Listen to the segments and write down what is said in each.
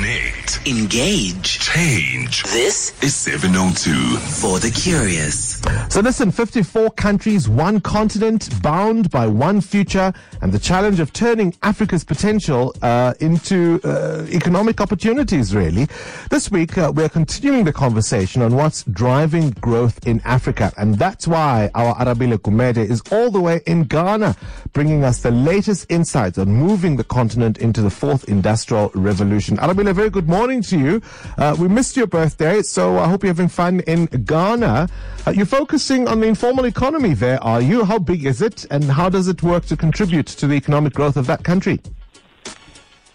Connect. Engage. Change. This is 702. For the curious. So listen, 54 countries, one continent, bound by one future, and the challenge of turning Africa's potential uh, into uh, economic opportunities, really. This week, uh, we're continuing the conversation on what's driving growth in Africa, and that's why our Arabile Gumede is all the way in Ghana, bringing us the latest insights on moving the continent into the fourth industrial revolution. Arabile, very good morning to you. Uh, we missed your birthday, so I hope you're having fun in Ghana. Uh, you're focusing on the informal economy there, are you? How big is it, and how does it work to contribute to the economic growth of that country?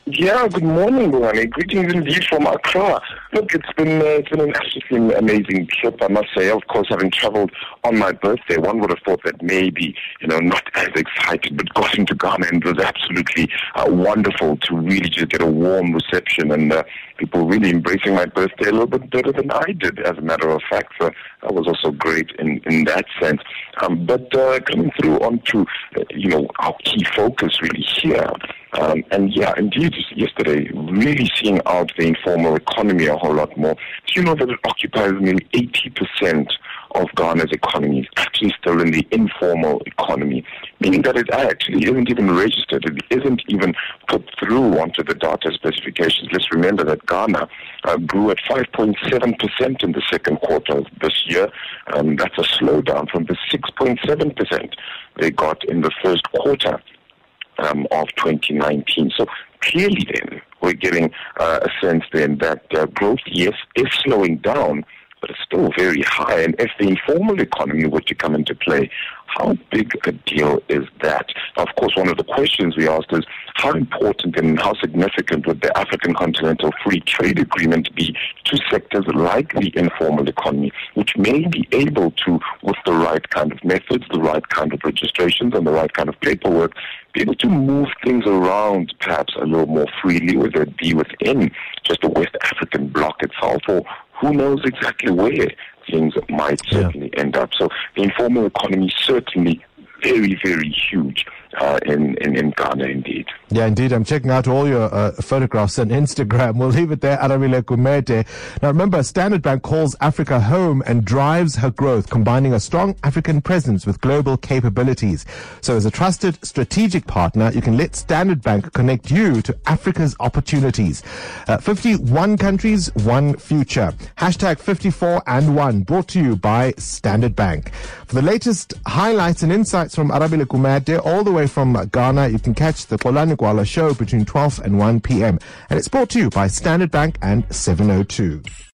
Yeah, good morning, Luani. Greetings indeed from Accra. Look, it's been uh, it's been an absolutely amazing trip, I must say. Of course, having travelled on my birthday, one would have thought that maybe you know not as excited, but got into Ghana and it was absolutely uh, wonderful to really just get a warm reception and uh, people really embracing my birthday a little bit better than I did, as a matter of fact. So that was also great in in that sense. Um, but uh, coming through onto uh, you know our key focus really here. Um, and yeah, indeed, yesterday, really seeing out the informal economy a whole lot more. Do you know that it occupies nearly 80% of Ghana's economy is actually still in the informal economy, meaning that it actually isn't even registered, it isn't even put through onto the data specifications. Let's remember that Ghana uh, grew at 5.7% in the second quarter of this year. Um, that's a slowdown from the 6.7% they got in the first quarter um, of 2019. So clearly, then we're getting uh, a sense then that uh, growth, yes, is slowing down, but it's still very high. And if the informal economy were to come into play, how big a deal is that? Of course, one of the questions we asked is how important and how significant would the African Continental Free Trade Agreement be to sectors like the informal economy, which may be able to, with the right kind of methods, the right kind of registrations, and the right kind of paperwork, be able to move things around perhaps a little more freely, whether it be within just the West African bloc itself or who knows exactly where things might certainly yeah. end up. So the informal economy is certainly very, very huge uh, in, in, in Ghana indeed. Yeah, indeed. I'm checking out all your uh, photographs on Instagram. We'll leave it there, Arabile Gumede. Now remember, Standard Bank calls Africa home and drives her growth, combining a strong African presence with global capabilities. So as a trusted strategic partner, you can let Standard Bank connect you to Africa's opportunities. Uh, 51 countries, one future. Hashtag 54 and 1 brought to you by Standard Bank. For the latest highlights and insights from Arabile Gumede all the way from Ghana, you can catch the Xolani Gwala show between 12 and 1 p.m. And it's brought to you by Standard Bank and 702.